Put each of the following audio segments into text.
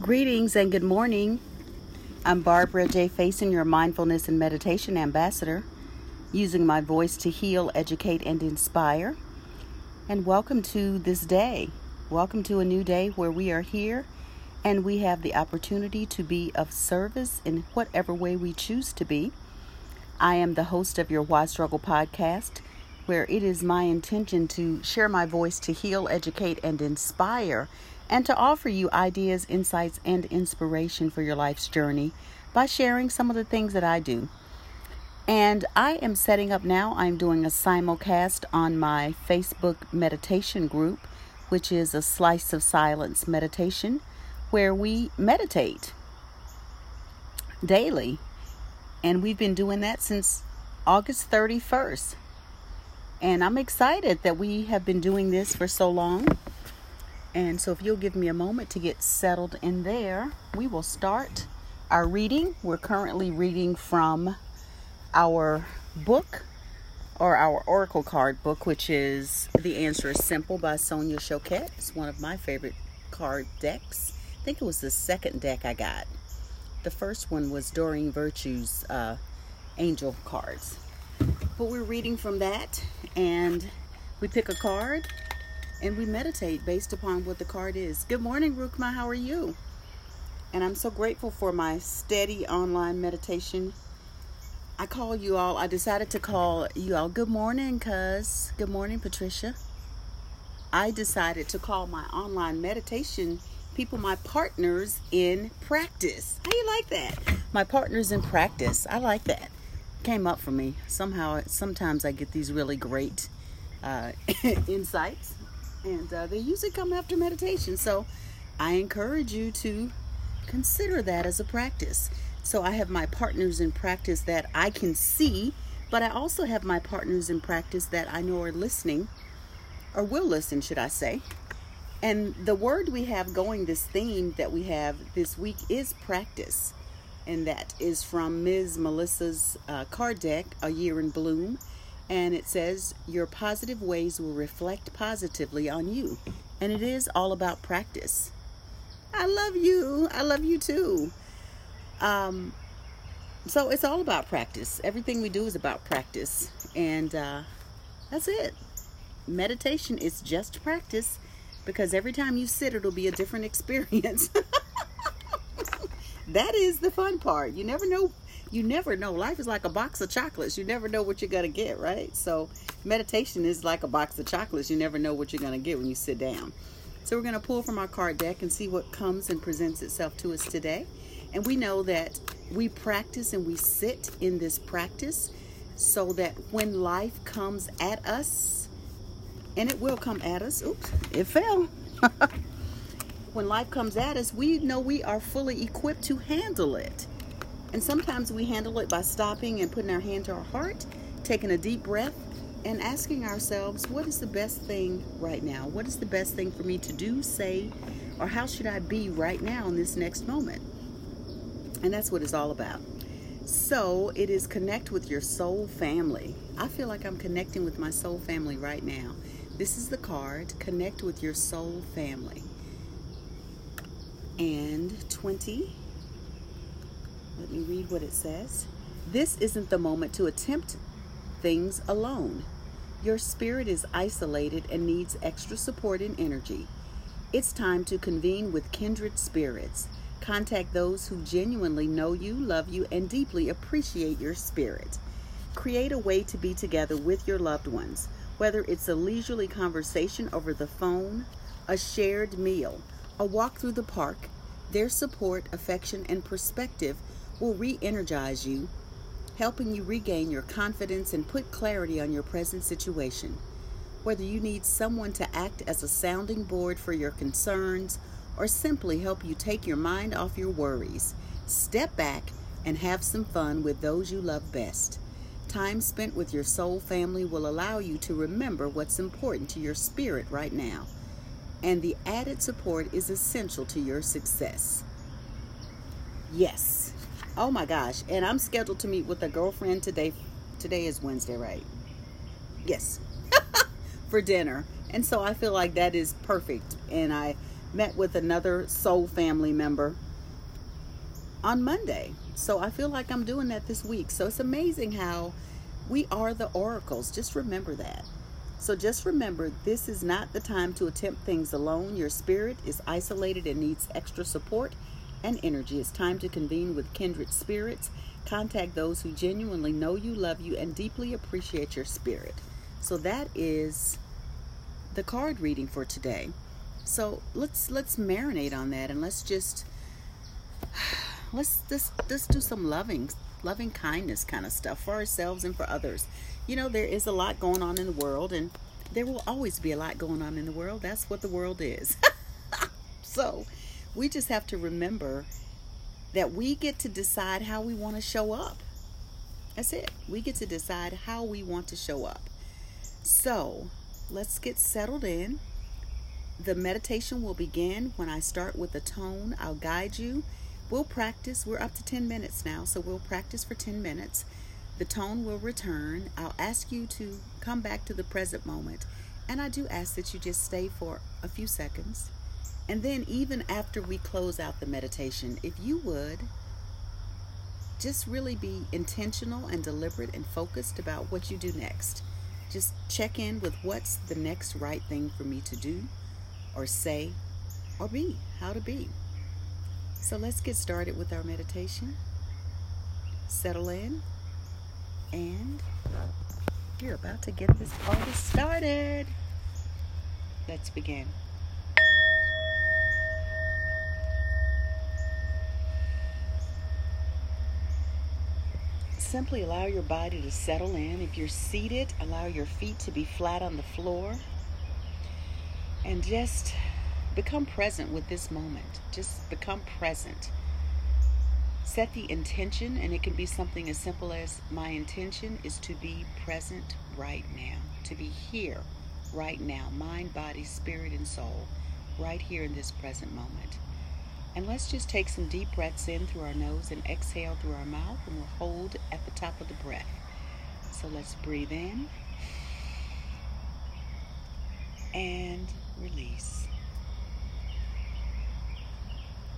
Greetings and good morning. I'm Barbara J. Faison, your mindfulness and meditation ambassador, using my voice to heal, educate, and inspire. And welcome to this day. Welcome to a new day where we are here and we have the opportunity to be of service in whatever way we choose to be. I am the host of your Why Struggle podcast, where it is my intention to share my voice to heal, educate, and inspire and to offer you ideas, insights, and inspiration for your life's journey by sharing some of the things that I do. And I am setting up now, I'm doing a simulcast on my Facebook meditation group, which is a slice of silence meditation, where we meditate daily. And we've been doing that since August 31st. And I'm excited that we have been doing this for so long. And so, if you'll give me a moment to get settled in there, we will start our reading. We're currently reading from our book or our Oracle card book, which is The Answer is Simple by Sonia Choquette. It's one of my favorite card decks. I think it was the second deck I got. The first one was Doreen Virtue's uh, Angel cards. But we're reading from that, and we pick a card and we meditate based upon what the card is. Good morning, Rukma. How are you? And I'm so grateful for my steady online meditation. I call you all, I decided to call you all good morning, cuz. Good morning, Patricia. I decided to call my online meditation people my partners in practice. How you like that? My partners in practice. I like that. Came up for me. Somehow, sometimes I get these really great uh, insights and uh, they usually come after meditation. So I encourage you to consider that as a practice. So I have my partners in practice that I can see, but I also have my partners in practice that I know are listening, or will listen, should I say. And the word we have going, this theme that we have this week is practice. And that is from Ms. Melissa's uh, card deck, A Year in Bloom and it says your positive ways will reflect positively on you. And it is all about practice. I love you. I love you too. Um, so it's all about practice. Everything we do is about practice. And uh, that's it. Meditation is just practice because every time you sit, it'll be a different experience. that is the fun part. You never know you never know. Life is like a box of chocolates. You never know what you're going to get, right? So, meditation is like a box of chocolates. You never know what you're going to get when you sit down. So, we're going to pull from our card deck and see what comes and presents itself to us today. And we know that we practice and we sit in this practice so that when life comes at us, and it will come at us, oops, it fell. when life comes at us, we know we are fully equipped to handle it. And sometimes we handle it by stopping and putting our hand to our heart, taking a deep breath, and asking ourselves, what is the best thing right now? What is the best thing for me to do, say, or how should I be right now in this next moment? And that's what it's all about. So it is connect with your soul family. I feel like I'm connecting with my soul family right now. This is the card connect with your soul family. And 20 let me read what it says. This isn't the moment to attempt things alone. Your spirit is isolated and needs extra support and energy. It's time to convene with kindred spirits. Contact those who genuinely know you, love you, and deeply appreciate your spirit. Create a way to be together with your loved ones, whether it's a leisurely conversation over the phone, a shared meal, a walk through the park. Their support, affection, and perspective will re energize you, helping you regain your confidence and put clarity on your present situation. Whether you need someone to act as a sounding board for your concerns or simply help you take your mind off your worries, step back and have some fun with those you love best. Time spent with your soul family will allow you to remember what's important to your spirit right now, and the added support is essential to your success. Yes, Oh my gosh. And I'm scheduled to meet with a girlfriend today. Today is Wednesday, right? Yes. For dinner. And so I feel like that is perfect. And I met with another soul family member on Monday. So I feel like I'm doing that this week. So it's amazing how we are the oracles. Just remember that. So just remember, this is not the time to attempt things alone. Your spirit is isolated and needs extra support and energy. It's time to convene with kindred spirits. Contact those who genuinely know you, love you, and deeply appreciate your spirit. So that is the card reading for today. So let's let's marinate on that and let's just let's just let's do some loving loving kindness kind of stuff for ourselves and for others. You know, there is a lot going on in the world, and there will always be a lot going on in the world. That's what the world is. so, we just have to remember that we get to decide how we want to show up. That's it. We get to decide how we want to show up. So, let's get settled in. The meditation will begin when I start with a tone. I'll guide you We'll practice. We're up to 10 minutes now, so we'll practice for 10 minutes. The tone will return. I'll ask you to come back to the present moment. And I do ask that you just stay for a few seconds. And then, even after we close out the meditation, if you would just really be intentional and deliberate and focused about what you do next. Just check in with what's the next right thing for me to do or say or be, how to be. So let's get started with our meditation. Settle in, and you're about to get this party started. Let's begin. Simply allow your body to settle in. If you're seated, allow your feet to be flat on the floor. And just Become present with this moment. Just become present. Set the intention, and it can be something as simple as my intention is to be present right now, to be here right now, mind, body, spirit, and soul, right here in this present moment. And let's just take some deep breaths in through our nose and exhale through our mouth, and we'll hold at the top of the breath. So let's breathe in and release.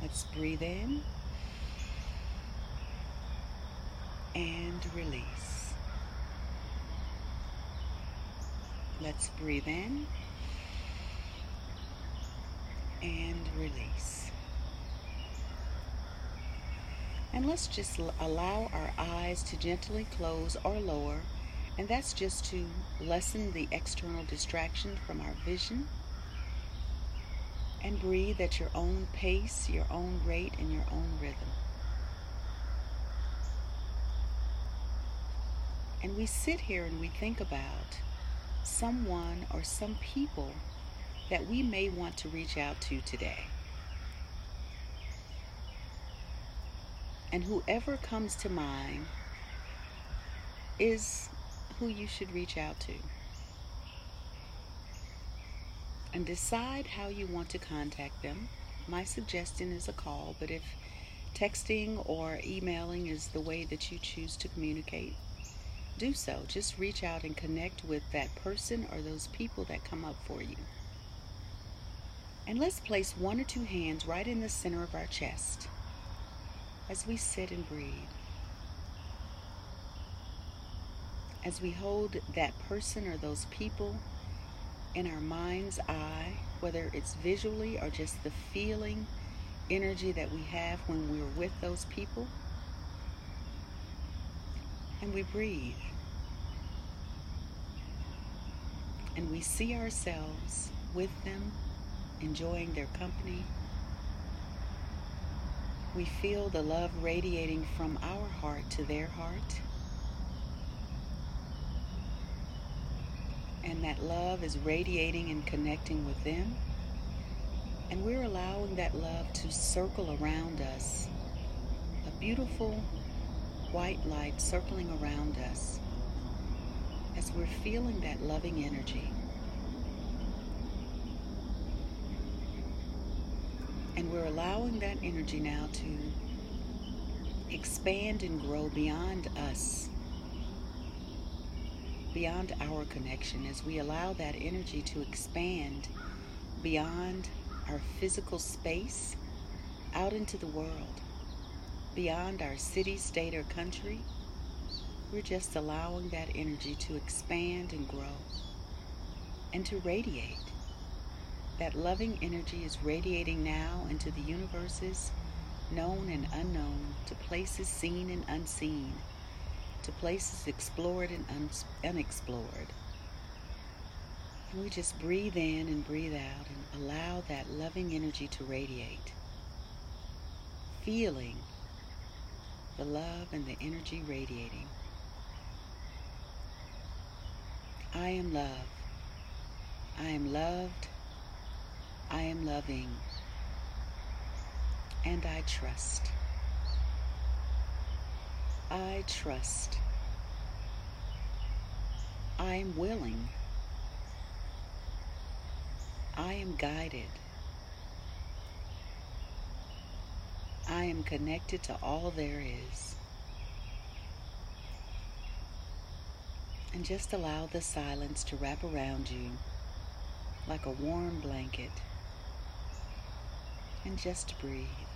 Let's breathe in and release. Let's breathe in and release. And let's just allow our eyes to gently close or lower, and that's just to lessen the external distraction from our vision and breathe at your own pace, your own rate, and your own rhythm. And we sit here and we think about someone or some people that we may want to reach out to today. And whoever comes to mind is who you should reach out to and decide how you want to contact them. My suggestion is a call, but if texting or emailing is the way that you choose to communicate, do so. Just reach out and connect with that person or those people that come up for you. And let's place one or two hands right in the center of our chest as we sit and breathe. As we hold that person or those people in our mind's eye, whether it's visually or just the feeling energy that we have when we're with those people. And we breathe. And we see ourselves with them, enjoying their company. We feel the love radiating from our heart to their heart. and that love is radiating and connecting with them. And we're allowing that love to circle around us. A beautiful white light circling around us as we're feeling that loving energy. And we're allowing that energy now to expand and grow beyond us beyond our connection as we allow that energy to expand beyond our physical space out into the world, beyond our city, state, or country. We're just allowing that energy to expand and grow and to radiate. That loving energy is radiating now into the universes, known and unknown, to places seen and unseen, to places explored and un- unexplored. And we just breathe in and breathe out and allow that loving energy to radiate. Feeling the love and the energy radiating. I am love. I am loved. I am loving. And I trust. I trust. I am willing. I am guided. I am connected to all there is. And just allow the silence to wrap around you like a warm blanket. And just breathe.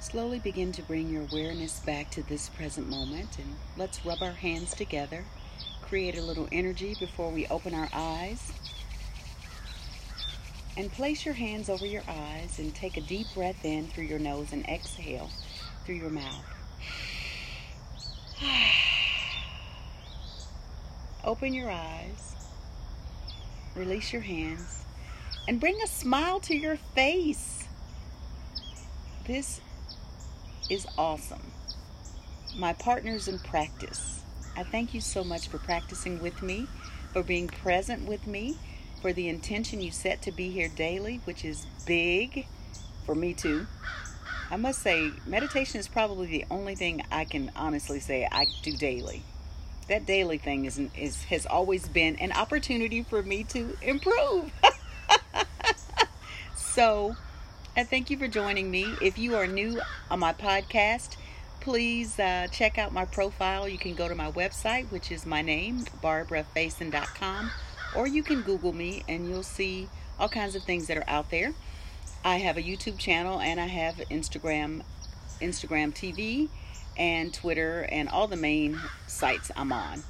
Slowly begin to bring your awareness back to this present moment and let's rub our hands together. Create a little energy before we open our eyes. And place your hands over your eyes and take a deep breath in through your nose and exhale through your mouth. Open your eyes, release your hands, and bring a smile to your face. This is awesome. My partners in practice, I thank you so much for practicing with me, for being present with me, for the intention you set to be here daily, which is big for me too. I must say, meditation is probably the only thing I can honestly say I do daily. That daily thing is, is has always been an opportunity for me to improve. so, I thank you for joining me. If you are new on my podcast, please uh, check out my profile. You can go to my website, which is my name, barbarafaison.com, or you can Google me and you'll see all kinds of things that are out there. I have a YouTube channel and I have Instagram, Instagram TV, and Twitter, and all the main sites I'm on.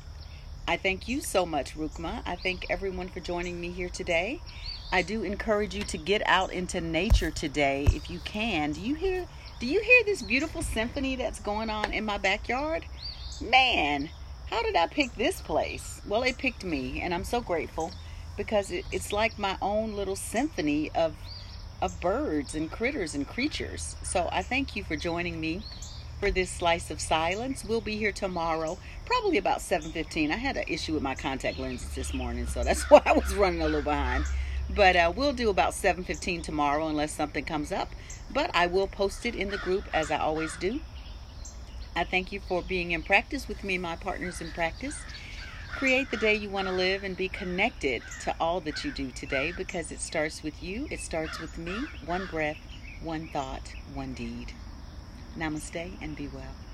I thank you so much, Rukma. I thank everyone for joining me here today. I do encourage you to get out into nature today if you can. Do you hear do you hear this beautiful symphony that's going on in my backyard? Man, how did I pick this place? Well, it picked me, and I'm so grateful because it, it's like my own little symphony of of birds and critters and creatures. So I thank you for joining me for this slice of silence. We'll be here tomorrow, probably about 7:15. I had an issue with my contact lenses this morning, so that's why I was running a little behind. But uh, we'll do about 7:15 tomorrow unless something comes up. But I will post it in the group as I always do. I thank you for being in practice with me, my partners in practice. Create the day you want to live and be connected to all that you do today because it starts with you, it starts with me. One breath, one thought, one deed. Namaste and be well.